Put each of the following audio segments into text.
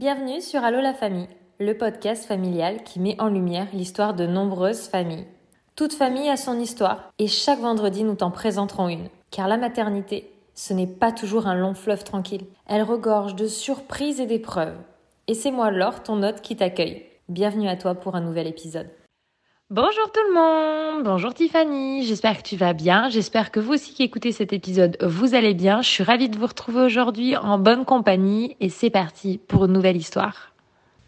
Bienvenue sur Allo la famille, le podcast familial qui met en lumière l'histoire de nombreuses familles. Toute famille a son histoire et chaque vendredi nous t'en présenterons une. Car la maternité, ce n'est pas toujours un long fleuve tranquille. Elle regorge de surprises et d'épreuves. Et c'est moi Laure, ton hôte, qui t'accueille. Bienvenue à toi pour un nouvel épisode. Bonjour tout le monde, bonjour Tiffany, j'espère que tu vas bien, j'espère que vous aussi qui écoutez cet épisode, vous allez bien. Je suis ravie de vous retrouver aujourd'hui en bonne compagnie et c'est parti pour une nouvelle histoire.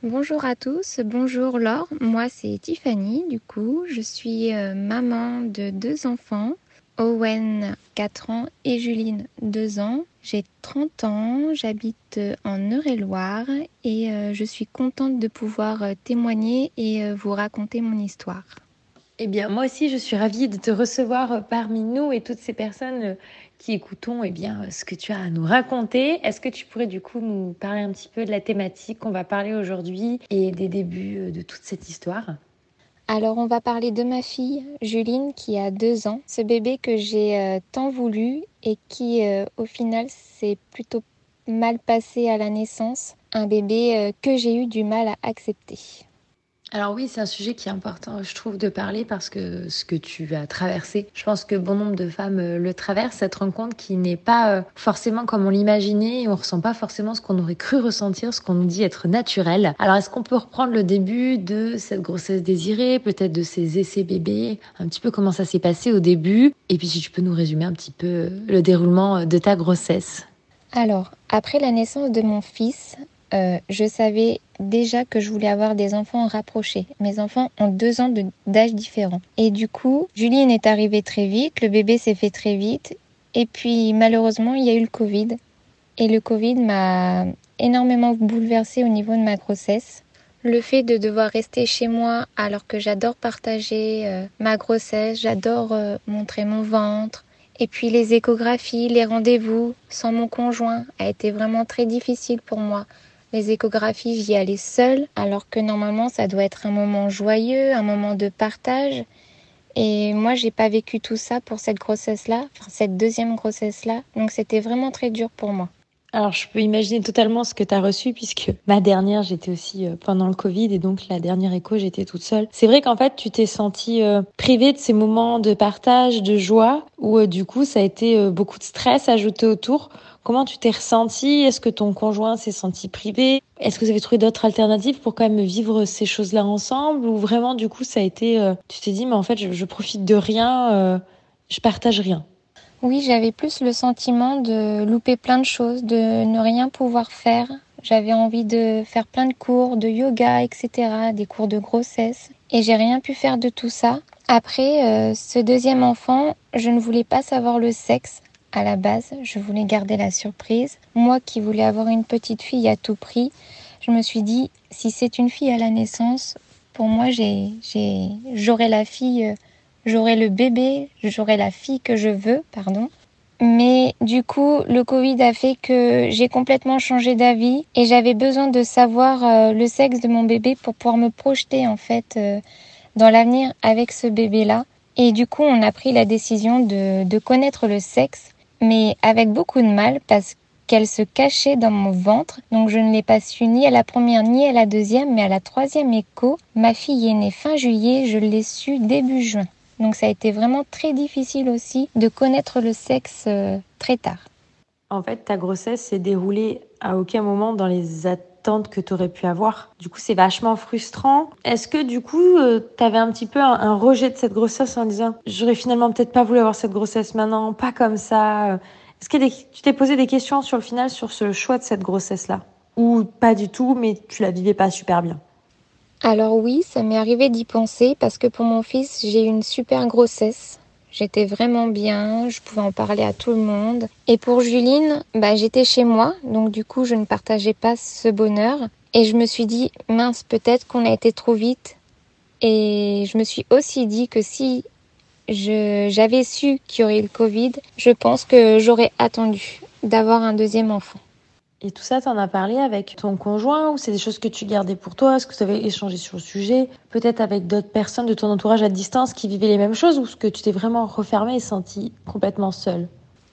Bonjour à tous, bonjour Laure, moi c'est Tiffany. Du coup, je suis euh, maman de deux enfants, Owen 4 ans et Juline 2 ans. J'ai 30 ans, j'habite en Eure-et-Loire et euh, je suis contente de pouvoir euh, témoigner et euh, vous raconter mon histoire. Eh bien, moi aussi, je suis ravie de te recevoir parmi nous et toutes ces personnes qui écoutons eh bien, ce que tu as à nous raconter. Est-ce que tu pourrais du coup nous parler un petit peu de la thématique qu'on va parler aujourd'hui et des débuts de toute cette histoire? Alors on va parler de ma fille Juline qui a deux ans, ce bébé que j'ai euh, tant voulu et qui euh, au final s'est plutôt mal passé à la naissance, un bébé euh, que j'ai eu du mal à accepter. Alors oui, c'est un sujet qui est important, je trouve, de parler parce que ce que tu as traversé, je pense que bon nombre de femmes euh, le traversent, cette rencontre qui n'est pas euh, forcément comme on l'imaginait on ressent pas forcément ce qu'on aurait cru ressentir, ce qu'on nous dit être naturel. Alors est-ce qu'on peut reprendre le début de cette grossesse désirée, peut-être de ces essais bébés, un petit peu comment ça s'est passé au début et puis si tu peux nous résumer un petit peu le déroulement de ta grossesse? Alors, après la naissance de mon fils, euh, je savais déjà que je voulais avoir des enfants rapprochés. Mes enfants ont deux ans d'âge différent. Et du coup, Juline est arrivée très vite, le bébé s'est fait très vite. Et puis malheureusement, il y a eu le Covid. Et le Covid m'a énormément bouleversée au niveau de ma grossesse. Le fait de devoir rester chez moi alors que j'adore partager euh, ma grossesse, j'adore euh, montrer mon ventre, et puis les échographies, les rendez-vous sans mon conjoint a été vraiment très difficile pour moi. Les échographies, j'y allais seule, alors que normalement ça doit être un moment joyeux, un moment de partage. Et moi, j'ai pas vécu tout ça pour cette grossesse-là, cette deuxième grossesse-là. Donc c'était vraiment très dur pour moi. Alors, je peux imaginer totalement ce que tu as reçu puisque ma dernière, j'étais aussi euh, pendant le Covid et donc la dernière écho, j'étais toute seule. C'est vrai qu'en fait, tu t'es sentie euh, privée de ces moments de partage, de joie où euh, du coup, ça a été beaucoup de stress ajouté autour. Comment tu t'es ressentie? Est-ce que ton conjoint s'est senti privé? Est-ce que vous avez trouvé d'autres alternatives pour quand même vivre ces choses-là ensemble? Ou vraiment, du coup, ça a été... tu t'es dit, mais en fait, je, profite de rien, je partage rien? Oui, j'avais plus le sentiment de louper plein de choses, de ne rien pouvoir faire. J'avais envie de faire plein de cours de yoga, etc., des cours de grossesse. Et j'ai rien pu faire de tout ça. Après, euh, ce deuxième enfant, je ne voulais pas savoir le sexe à la base. Je voulais garder la surprise. Moi qui voulais avoir une petite fille à tout prix, je me suis dit, si c'est une fille à la naissance, pour moi, j'aurai la fille euh, j'aurai le bébé, j'aurai la fille que je veux, pardon. Mais du coup, le Covid a fait que j'ai complètement changé d'avis et j'avais besoin de savoir euh, le sexe de mon bébé pour pouvoir me projeter en fait euh, dans l'avenir avec ce bébé-là. Et du coup, on a pris la décision de, de connaître le sexe, mais avec beaucoup de mal parce qu'elle se cachait dans mon ventre. Donc je ne l'ai pas su ni à la première ni à la deuxième, mais à la troisième écho. Ma fille est née fin juillet, je l'ai su début juin. Donc ça a été vraiment très difficile aussi de connaître le sexe euh, très tard. En fait, ta grossesse s'est déroulée à aucun moment dans les attentes que tu aurais pu avoir. Du coup, c'est vachement frustrant. Est-ce que du coup, euh, tu avais un petit peu un, rejet de cette grossesse en disant j'aurais finalement peut-être pas voulu avoir cette grossesse maintenant, pas comme ça Est-ce que tu t'es posé des questions sur le final sur ce choix de cette grossesse-là? Ou pas du tout, mais tu la vivais pas super bien? Alors oui, ça m'est arrivé d'y penser parce que pour mon fils, j'ai eu une super grossesse. J'étais vraiment bien, je pouvais en parler à tout le monde. Et pour Juline, bah, j'étais chez moi, donc du coup, je ne partageais pas ce bonheur. Et je me suis dit, mince, peut-être qu'on a été trop vite. Et je me suis aussi dit que si j'avais su qu'il y aurait eu le Covid, je pense que j'aurais attendu d'avoir un deuxième enfant. Et tout ça, tu en as parlé avec ton conjoint ou c'est des choses que tu gardais pour toi? Est-ce que tu avais échangé sur le sujet? Peut-être avec d'autres personnes de ton entourage à distance qui vivaient les mêmes choses ou est-ce que tu t'es vraiment refermée et sentie complètement seule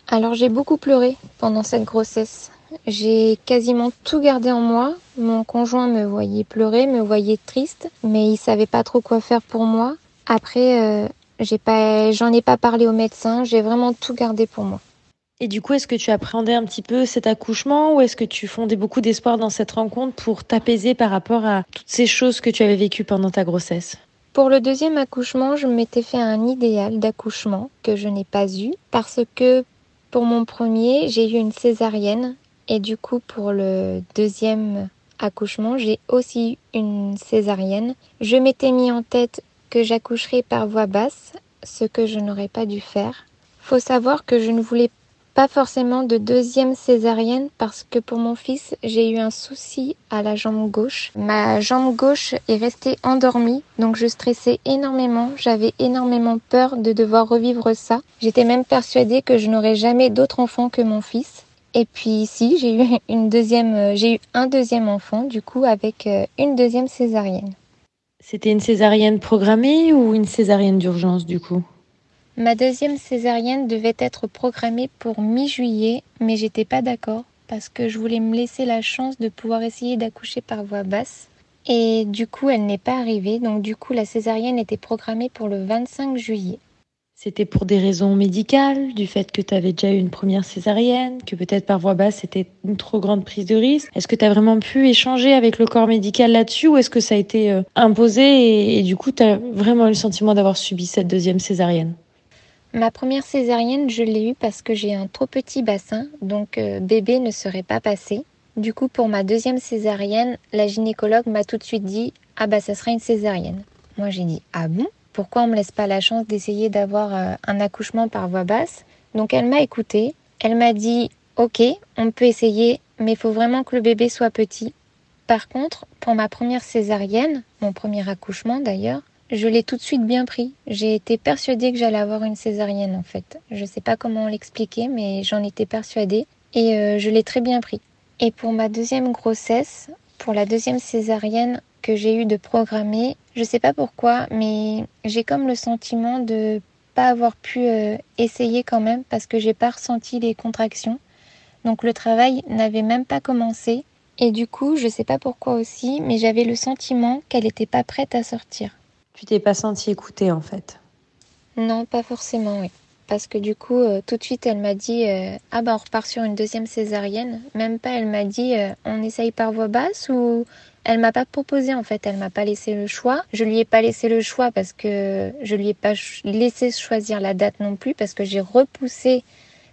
Alors j'ai beaucoup pleuré pendant cette grossesse. J'ai quasiment tout gardé en moi. Mon conjoint me voyait pleurer, me voyait triste, mais il savait pas trop quoi faire pour moi. Après, euh, j'ai pas, j'en ai pas parlé au médecin. J'ai vraiment tout gardé pour moi. Et du coup, est-ce que tu appréhendais un petit peu cet accouchement ou est-ce que tu fondais beaucoup d'espoir dans cette rencontre pour t'apaiser par rapport à toutes ces choses que tu avais vécues pendant ta grossesse? Pour le deuxième accouchement, je m'étais fait un idéal d'accouchement que je n'ai pas eu parce que pour mon premier, j'ai eu une césarienne et du coup pour le deuxième accouchement, j'ai aussi une césarienne. Je m'étais mis en tête que j'accoucherais par voie basse, ce que je n'aurais pas dû faire. Faut savoir que je ne voulais pas forcément de deuxième césarienne parce que pour mon fils, j'ai eu un souci à la jambe gauche. Ma jambe gauche est restée endormie, donc je stressais énormément. J'avais énormément peur de devoir revivre ça. J'étais même persuadée que je n'aurais jamais d'autre enfant que mon fils. Et puis ici, j'ai eu une deuxième, euh, j'ai eu un deuxième enfant, du coup, avec euh, une deuxième césarienne. C'était une césarienne programmée ou une césarienne d'urgence, du coup? Ma deuxième césarienne devait être programmée pour mi-juillet, mais j'étais pas d'accord parce que je voulais me laisser la chance de pouvoir essayer d'accoucher par voie basse. Et du coup, elle n'est pas arrivée, donc du coup, la césarienne était programmée pour le 25 juillet. C'était pour des raisons médicales, du fait que tu avais déjà eu une première césarienne, que peut-être par voie basse c'était une trop grande prise de risque. Est-ce que tu as vraiment pu échanger avec le corps médical là-dessus ou est-ce que ça a été euh, imposé et, et du coup tu as vraiment eu le sentiment d'avoir subi cette deuxième césarienne? Ma première césarienne, je l'ai eue parce que j'ai un trop petit bassin, donc euh, bébé ne serait pas passé. Du coup, pour ma deuxième césarienne, la gynécologue m'a tout de suite dit Ah bah ça sera une césarienne. Moi j'ai dit Ah bon? Pourquoi on me laisse pas la chance d'essayer d'avoir euh, un accouchement par voie basse? Donc elle m'a écoutée. Elle m'a dit Ok, on peut essayer, mais il faut vraiment que le bébé soit petit. Par contre, pour ma première césarienne, mon premier accouchement d'ailleurs, je l'ai tout de suite bien pris. J'ai été persuadée que j'allais avoir une césarienne en fait. Je sais pas comment l'expliquer, mais j'en étais persuadée et euh, je l'ai très bien pris. Et pour ma deuxième grossesse, pour la deuxième césarienne que j'ai eu de programmer, je sais pas pourquoi, mais j'ai comme le sentiment de pas avoir pu euh, essayer quand même parce que j'ai pas ressenti les contractions. Donc le travail n'avait même pas commencé et du coup, je sais pas pourquoi aussi, mais j'avais le sentiment qu'elle n'était pas prête à sortir. Tu t'es pas senti écoutée en fait Non, pas forcément, oui. Parce que du coup, euh, tout de suite, elle m'a dit euh, Ah bah on repart sur une deuxième césarienne. Même pas, elle m'a dit euh, On essaye par voie basse ou. Elle m'a pas proposé en fait, elle m'a pas laissé le choix. Je lui ai pas laissé le choix parce que je lui ai pas laissé choisir la date non plus parce que j'ai repoussé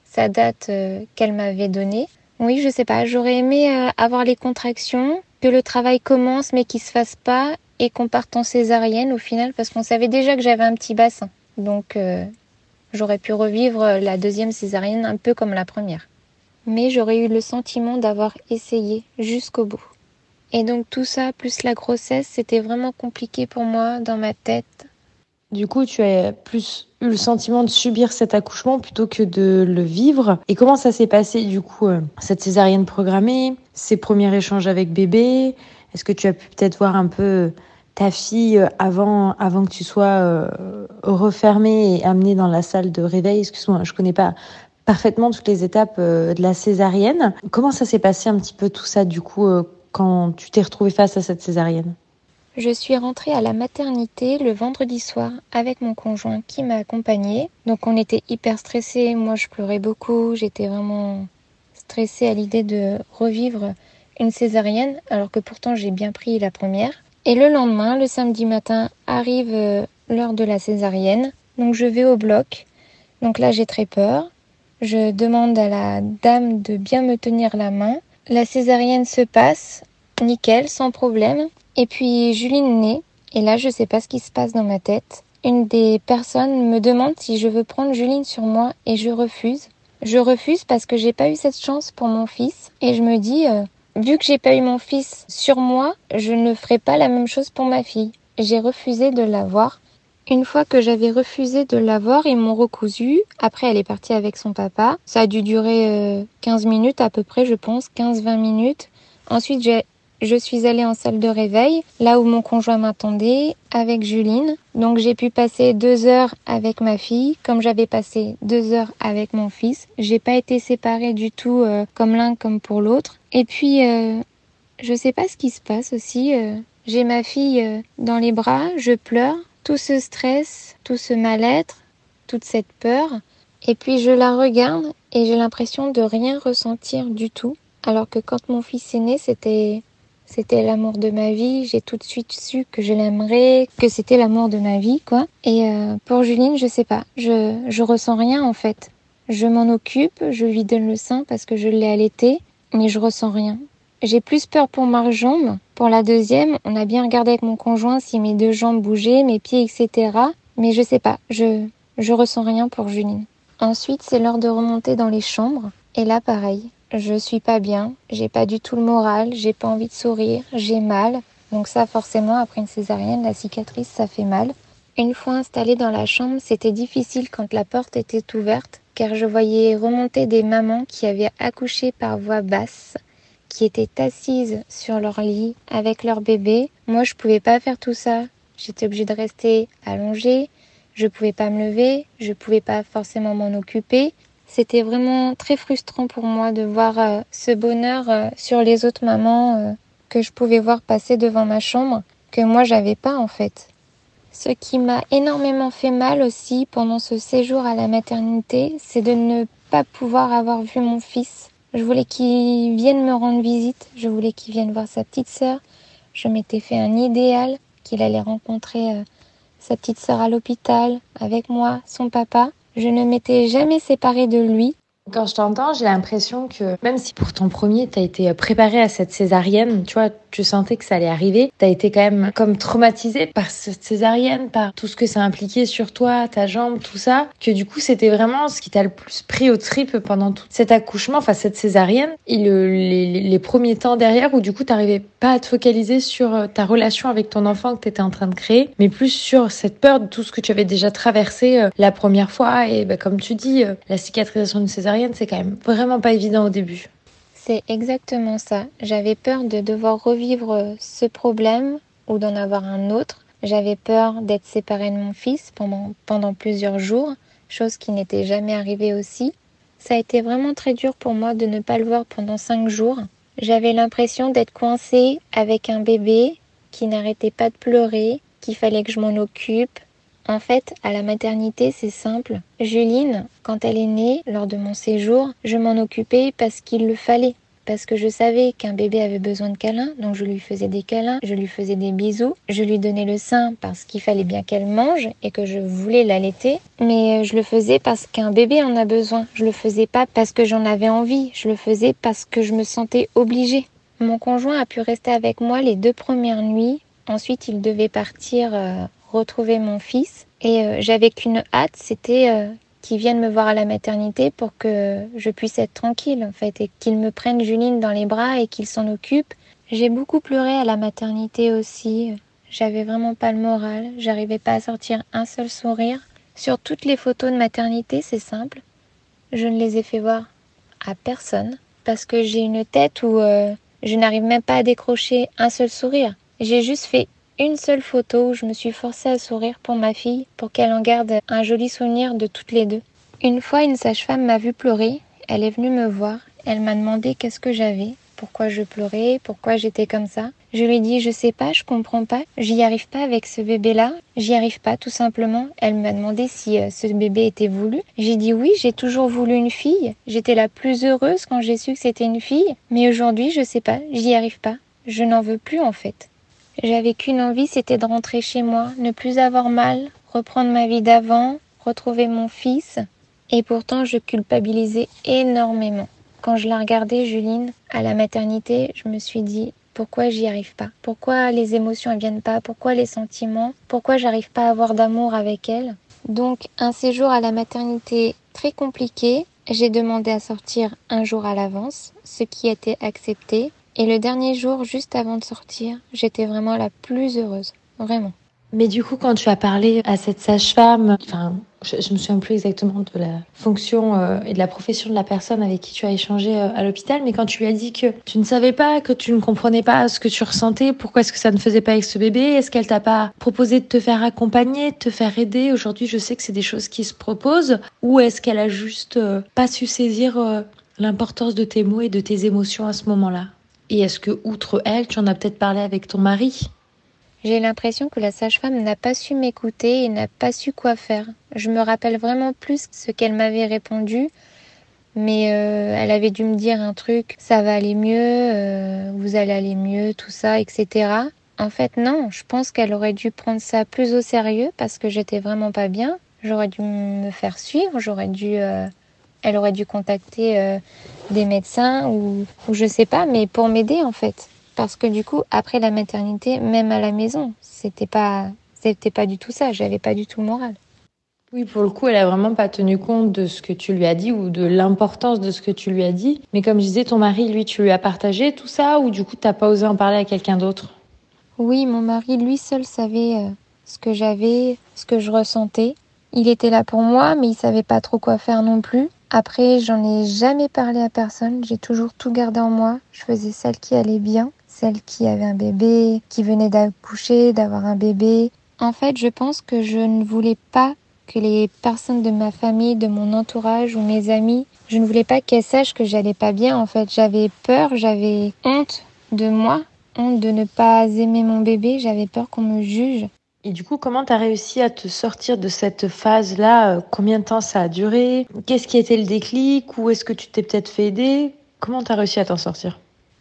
sa date qu'elle m'avait donnée. Oui, je sais pas, j'aurais aimé avoir les contractions, que le travail commence mais qu'il se fasse pas et qu'on parte en césarienne au final parce qu'on savait déjà que j'avais un petit bassin. Donc euh, j'aurais pu revivre la deuxième césarienne un peu comme la première. Mais j'aurais eu le sentiment d'avoir essayé jusqu'au bout. Et donc tout ça, plus la grossesse, c'était vraiment compliqué pour moi dans ma tête. Du coup, tu as plus eu le sentiment de subir cet accouchement plutôt que de le vivre. Et comment ça s'est passé du coup, euh, cette césarienne programmée, ces premiers échanges avec bébé? Est-ce que tu as pu peut-être voir un peu ta fille euh, avant, avant que tu sois euh, refermée et amenée dans la salle de réveil? Excuse-moi, je connais pas parfaitement toutes les étapes euh, de la césarienne. Comment ça s'est passé un petit peu tout ça du coup quand tu t'es retrouvée face à cette césarienne? Je suis rentrée à la maternité le vendredi soir avec mon conjoint qui m'a accompagnée. Donc on était hyper stressés, moi je pleurais beaucoup, j'étais vraiment stressée à l'idée de revivre une césarienne alors que pourtant j'ai bien pris la première. Et le lendemain, le samedi matin, arrive euh, l'heure de la césarienne. Donc je vais au bloc. Donc là, j'ai très peur. Je demande à la dame de bien me tenir la main. La césarienne se passe, nickel, sans problème. Et puis Juline naît. Et là, je sais pas ce qui se passe dans ma tête. Une des personnes me demande si je veux prendre Juline sur moi et je refuse. Je refuse parce que j'ai pas eu cette chance pour mon fils et je me dis euh, Vu que j'ai pas eu mon fils sur moi, je ne ferai pas la même chose pour ma fille. J'ai refusé de l'avoir. Une fois que j'avais refusé de l'avoir, ils m'ont recousu. Après, elle est partie avec son papa. Ça a dû durer 15 minutes à peu près, je pense, 15-20 minutes. Ensuite, j'ai je suis allée en salle de réveil, là où mon conjoint m'attendait, avec Juline. Donc j'ai pu passer deux heures avec ma fille, comme j'avais passé deux heures avec mon fils. J'ai pas été séparée du tout euh, comme l'un comme pour l'autre. Et puis, euh, je sais pas ce qui se passe aussi. Euh, j'ai ma fille euh, dans les bras, je pleure, tout ce stress, tout ce mal-être, toute cette peur. Et puis je la regarde et j'ai l'impression de rien ressentir du tout. Alors que quand mon fils est né, c'était c'était l'amour de ma vie. J'ai tout de suite su que je l'aimerais, que c'était l'amour de ma vie, quoi. Et euh, pour Juline, je sais pas. Je, je ressens rien, en fait. Je m'en occupe, je lui donne le sein parce que je l'ai allaité, mais je ressens rien. J'ai plus peur pour ma jambe. Pour la deuxième, on a bien regardé avec mon conjoint si mes deux jambes bougeaient, mes pieds, etc. Mais je sais pas. Je, je ressens rien pour Juline. Ensuite, c'est l'heure de remonter dans les chambres. Et là, pareil je suis pas bien, j'ai pas du tout le moral, j'ai pas envie de sourire, j'ai mal. Donc ça forcément après une césarienne, la cicatrice ça fait mal. Une fois installée dans la chambre, c'était difficile quand la porte était ouverte car je voyais remonter des mamans qui avaient accouché par voix basse, qui étaient assises sur leur lit avec leur bébé. Moi je pouvais pas faire tout ça. J'étais obligée de rester allongée, je pouvais pas me lever, je pouvais pas forcément m'en occuper. C'était vraiment très frustrant pour moi de voir euh, ce bonheur euh, sur les autres mamans euh, que je pouvais voir passer devant ma chambre, que moi j'avais pas en fait. Ce qui m'a énormément fait mal aussi pendant ce séjour à la maternité, c'est de ne pas pouvoir avoir vu mon fils. Je voulais qu'il vienne me rendre visite, je voulais qu'il vienne voir sa petite sœur. Je m'étais fait un idéal qu'il allait rencontrer sa petite sœur à l'hôpital, avec moi, son papa. Je ne m'étais jamais séparée de lui. Quand je t'entends, j'ai l'impression que même si pour ton premier, tu as été préparée à cette césarienne, tu vois, tu sentais que ça allait arriver, tu as été quand même comme traumatisée par cette césarienne, par tout ce que ça impliquait sur toi, ta jambe, tout ça, que du coup, c'était vraiment ce qui t'a le plus pris au trip pendant tout cet accouchement, enfin cette césarienne, et le, les, les, premiers temps derrière où du coup, t'arrivais pas à te focaliser sur euh, ta relation avec ton enfant que tu étais en train de créer, mais plus sur cette peur de tout ce que tu avais déjà traversé euh, la première fois. Et bah, comme tu dis, euh, la cicatrisation d'une césarienne, c'est quand même vraiment pas évident au début. C'est exactement ça. J'avais peur de devoir revivre ce problème ou d'en avoir un autre. J'avais peur d'être séparée de mon fils pendant, pendant plusieurs jours, chose qui n'était jamais arrivée aussi. Ça a été vraiment très dur pour moi de ne pas le voir pendant cinq jours. J'avais l'impression d'être coincée avec un bébé qui n'arrêtait pas de pleurer, qu'il fallait que je m'en occupe, en fait, à la maternité, c'est simple. Juline, quand elle est née, lors de mon séjour, je m'en occupais parce qu'il le fallait. Parce que je savais qu'un bébé avait besoin de câlins, donc je lui faisais des câlins, je lui faisais des bisous, je lui donnais le sein parce qu'il fallait bien qu'elle mange et que je voulais l'allaiter, mais je le faisais parce qu'un bébé en a besoin. Je le faisais pas parce que j'en avais envie, je le faisais parce que je me sentais obligée. Mon conjoint a pu rester avec moi les deux premières nuits. Ensuite, il devait partir euh, retrouver mon fils. Et euh, j'avais qu'une hâte, c'était euh, qu'il vienne me voir à la maternité pour que je puisse être tranquille en fait et qu'il me prenne Juline dans les bras et qu'il s'en occupe. J'ai beaucoup pleuré à la maternité aussi. J'avais vraiment pas le moral, j'arrivais pas à sortir un seul sourire. Sur toutes les photos de maternité, c'est simple. Je ne les ai fait voir à personne parce que j'ai une tête où euh, je n'arrive même pas à décrocher un seul sourire. J'ai juste fait une seule photo où je me suis forcée à sourire pour ma fille, pour qu'elle en garde un joli souvenir de toutes les deux. Une fois, une sage-femme m'a vu pleurer. Elle est venue me voir. Elle m'a demandé qu'est-ce que j'avais, pourquoi je pleurais, pourquoi j'étais comme ça. Je lui ai dit je sais pas, je comprends pas, j'y arrive pas avec ce bébé-là, j'y arrive pas tout simplement. Elle m'a demandé si euh, ce bébé était voulu. J'ai dit oui, j'ai toujours voulu une fille. J'étais la plus heureuse quand j'ai su que c'était une fille, mais aujourd'hui je sais pas, j'y arrive pas. Je n'en veux plus en fait. J'avais qu'une envie, c'était de rentrer chez moi, ne plus avoir mal, reprendre ma vie d'avant, retrouver mon fils. Et pourtant, je culpabilisais énormément. Quand je la regardais, Juline, à la maternité, je me suis dit, pourquoi j'y arrive pas? Pourquoi les émotions ne viennent pas? Pourquoi les sentiments? Pourquoi j'arrive pas à avoir d'amour avec elle? Donc, un séjour à la maternité très compliqué. J'ai demandé à sortir un jour à l'avance, ce qui été accepté. Et le dernier jour, juste avant de sortir, j'étais vraiment la plus heureuse. Vraiment. Mais du coup, quand tu as parlé à cette sage-femme, enfin, Je, me souviens plus exactement de la fonction euh, et de la profession de la personne avec qui tu as échangé euh, à l'hôpital, mais quand tu lui as dit que tu ne savais pas, que tu ne comprenais pas ce que tu ressentais, pourquoi est-ce que ça ne faisait pas avec ce bébé, est-ce qu'elle t'a pas proposé de te faire accompagner, de te faire aider? Aujourd'hui, je sais que c'est des choses qui se proposent, ou est-ce qu'elle a juste euh, pas su saisir l'importance de tes mots et de tes émotions à ce moment-là? Et est-ce que, outre elle, tu en as peut-être parlé avec ton mari? J'ai l'impression que la sage-femme n'a pas su m'écouter et n'a pas su quoi faire. Je me rappelle vraiment plus ce qu'elle m'avait répondu, mais euh, elle avait dû me dire un truc, ça va aller mieux, euh, vous allez aller mieux, tout ça, etc. En fait, non, je pense qu'elle aurait dû prendre ça plus au sérieux parce que j'étais vraiment pas bien. J'aurais dû me faire suivre, j'aurais dû, euh, elle aurait dû contacter des médecins ou, ou je sais pas, mais pour m'aider en fait parce que du coup, après la maternité, même à la maison, c'était pas, c'était pas du tout ça. J'avais pas du tout le moral. Oui, pour le coup, elle a vraiment pas tenu compte de ce que tu lui as dit ou de l'importance de ce que tu lui as dit. Mais comme je disais, ton mari, lui, tu lui as partagé tout ça ou du coup, t'as pas osé en parler à quelqu'un d'autre? Oui, mon mari, lui seul savait euh, ce que j'avais, ce que je ressentais. Il était là pour moi, mais il savait pas trop quoi faire non plus. Après, j'en ai jamais parlé à personne. J'ai toujours tout gardé en moi. Je faisais celle qui allait bien celle qui avait un bébé, qui venait d'accoucher, d'avoir un bébé. En fait, je pense que je ne voulais pas que les personnes de ma famille, de mon entourage ou mes amis, je ne voulais pas qu'elles sachent que j'allais pas bien. En fait, j'avais peur, j'avais honte de moi, honte de ne pas aimer mon bébé, j'avais peur qu'on me juge. Et du coup, comment tu as réussi à te sortir de cette phase-là Combien de temps ça a duré? Qu'est-ce qui était le déclic? Ou est-ce que tu t'es peut-être fait aider? Comment tu as réussi à t'en sortir?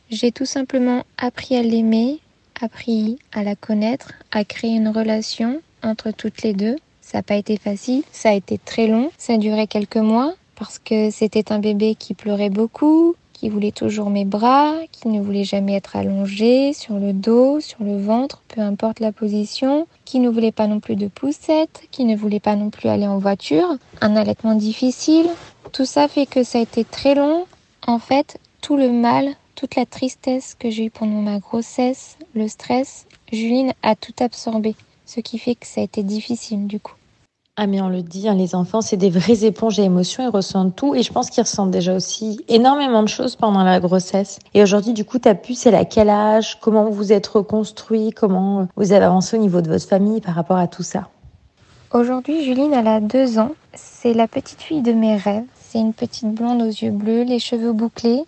J'ai tout simplement appris à l'aimer, appris à la connaître, à créer une relation entre toutes les deux. Ça n'a pas été facile, ça a été très long, ça a duré quelques mois parce que c'était un bébé qui pleurait beaucoup, qui voulait toujours mes bras, qui ne voulait jamais être allongé sur le dos, sur le ventre, peu importe la position, qui ne voulait pas non plus de poussette, qui ne voulait pas non plus aller en voiture, un allaitement difficile. Tout ça fait que ça a été très long. En fait, tout le mal toute la tristesse que j'ai eue pendant ma grossesse, le stress, Juline a tout absorbé, ce qui fait que ça a été difficile du coup. Ah mais on le dit, hein, les enfants, c'est des vraies éponges à émotions, ils ressentent tout et je pense qu'ils ressentent déjà aussi énormément de choses pendant la grossesse. Et aujourd'hui, du coup, ta puce, elle a quel âge Comment vous êtes reconstruit Comment vous avez avancé au niveau de votre famille par rapport à tout ça? Aujourd'hui, Juline, elle a deux ans. C'est la petite fille de mes rêves. C'est une petite blonde aux yeux bleus, les cheveux bouclés.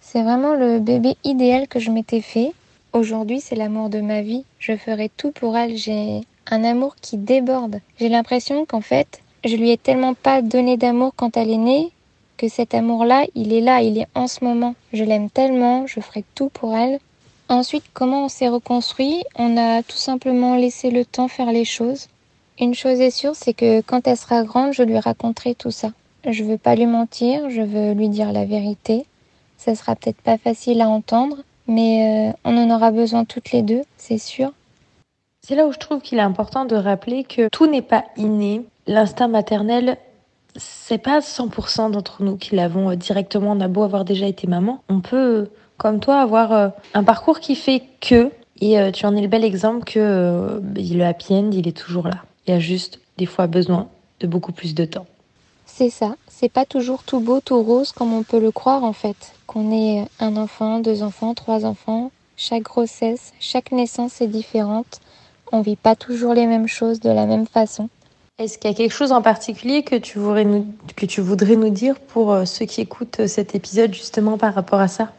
C'est vraiment le bébé idéal que je m'étais fait. Aujourd'hui, c'est l'amour de ma vie. Je ferai tout pour elle. J'ai un amour qui déborde. J'ai l'impression qu'en fait, je lui ai tellement pas donné d'amour quand elle est née que cet amour-là, il est là, il est en ce moment. Je l'aime tellement, je ferai tout pour elle. Ensuite, comment on s'est reconstruit? On a tout simplement laissé le temps faire les choses. Une chose est sûre, c'est que quand elle sera grande, je lui raconterai tout ça. Je veux pas lui mentir, je veux lui dire la vérité. Ça sera peut-être pas facile à entendre, mais euh, on en aura besoin toutes les deux, c'est sûr. C'est là où je trouve qu'il est important de rappeler que tout n'est pas inné. L'instinct maternel, c'est pas 100% d'entre nous qui l'avons euh, directement. On a beau avoir déjà été maman, on peut, comme toi, avoir euh, un parcours qui fait que. Et tu en es le bel exemple que le happy end, il est toujours là. Il y a juste des fois besoin de beaucoup plus de temps. C'est ça, c'est pas toujours tout beau, tout rose comme on peut le croire en fait. Qu'on ait un enfant, deux enfants, trois enfants, chaque grossesse, chaque naissance est différente. On vit pas toujours les mêmes choses de la même façon. Est-ce qu'il y a quelque chose en particulier que tu, voudrais nous, que tu voudrais nous dire pour euh, ceux qui écoutent euh, cet épisode justement par rapport à ça?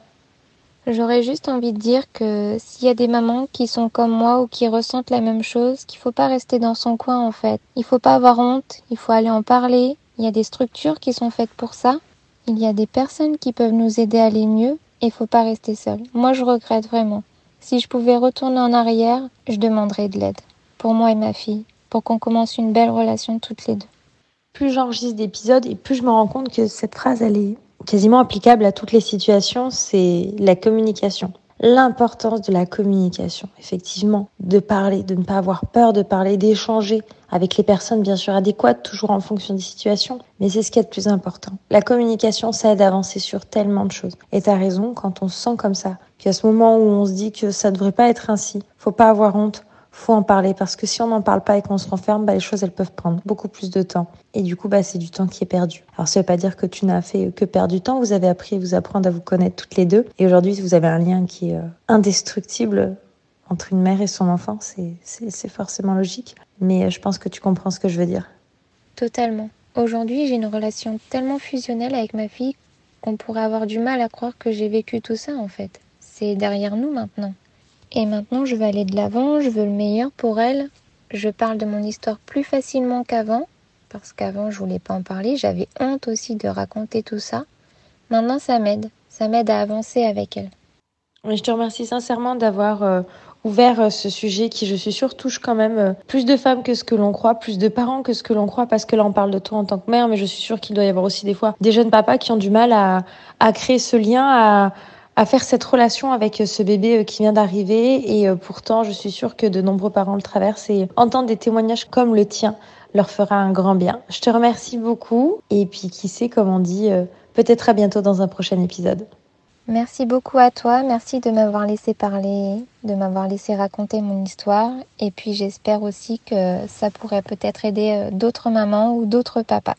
J'aurais juste envie de dire que s'il y a des mamans qui sont comme moi ou qui ressentent la même chose, qu'il faut pas rester dans son coin en fait. Il faut pas avoir honte, il faut aller en parler, il y a des structures qui sont faites pour ça. Il y a des personnes qui peuvent nous aider à aller mieux et il faut pas rester seul. Moi, je regrette vraiment. Si je pouvais retourner en arrière, je demanderais de l'aide. Pour moi et ma fille. Pour qu'on commence une belle relation toutes les deux. Plus j'enregistre d'épisodes et plus je me rends compte que cette phrase, elle est quasiment applicable à toutes les situations, c'est la communication l'importance de la communication, effectivement, de parler, de ne pas avoir peur de parler, d'échanger avec les personnes bien sûr adéquates, toujours en fonction des situations, mais c'est ce qui est le plus important. La communication, ça aide à avancer sur tellement de choses. Et t'as raison, quand on se sent comme ça, puis à ce moment où on se dit que ça devrait pas être ainsi, faut pas avoir honte, faut en parler parce que si on n'en parle pas et qu'on se renferme, bah, les choses elles peuvent prendre beaucoup plus de temps. Et du coup, bah, c'est du temps qui est perdu. Alors ça veut pas dire que tu n'as fait que perdre du temps. Vous avez appris à vous apprendre à vous connaître toutes les deux. Et aujourd'hui, vous avez un lien qui est euh, indestructible entre une mère et son enfant. C'est forcément logique. Mais euh, je pense que tu comprends ce que je veux dire. Totalement. Aujourd'hui, j'ai une relation tellement fusionnelle avec ma fille qu'on pourrait avoir du mal à croire que j'ai vécu tout ça en fait. C'est derrière nous maintenant. Et maintenant, je veux aller de l'avant, je veux le meilleur pour elle. Je parle de mon histoire plus facilement qu'avant, parce qu'avant, je voulais pas en parler. J'avais honte aussi de raconter tout ça. Maintenant, ça m'aide. Ça m'aide à avancer avec elle. Je te remercie sincèrement d'avoir euh, ouvert euh, ce sujet qui, je suis sûre, touche quand même euh, plus de femmes que ce que l'on croit, plus de parents que ce que l'on croit, parce que là, on parle de toi en tant que mère, mais je suis sûre qu'il doit y avoir aussi des fois des jeunes papas qui ont du mal à, à créer ce lien, à, à faire cette relation avec ce bébé euh, qui vient d'arriver. Et euh, pourtant, je suis sûre que de nombreux parents le traversent et entendre des témoignages comme le tien leur fera un grand bien. Je te remercie beaucoup. Et puis, qui sait, comme on dit, euh, peut-être à bientôt dans un prochain épisode. Merci beaucoup à toi, merci de m'avoir laissé parler, de m'avoir laissé raconter mon histoire et puis j'espère aussi que ça pourrait peut-être aider d'autres mamans ou d'autres papas.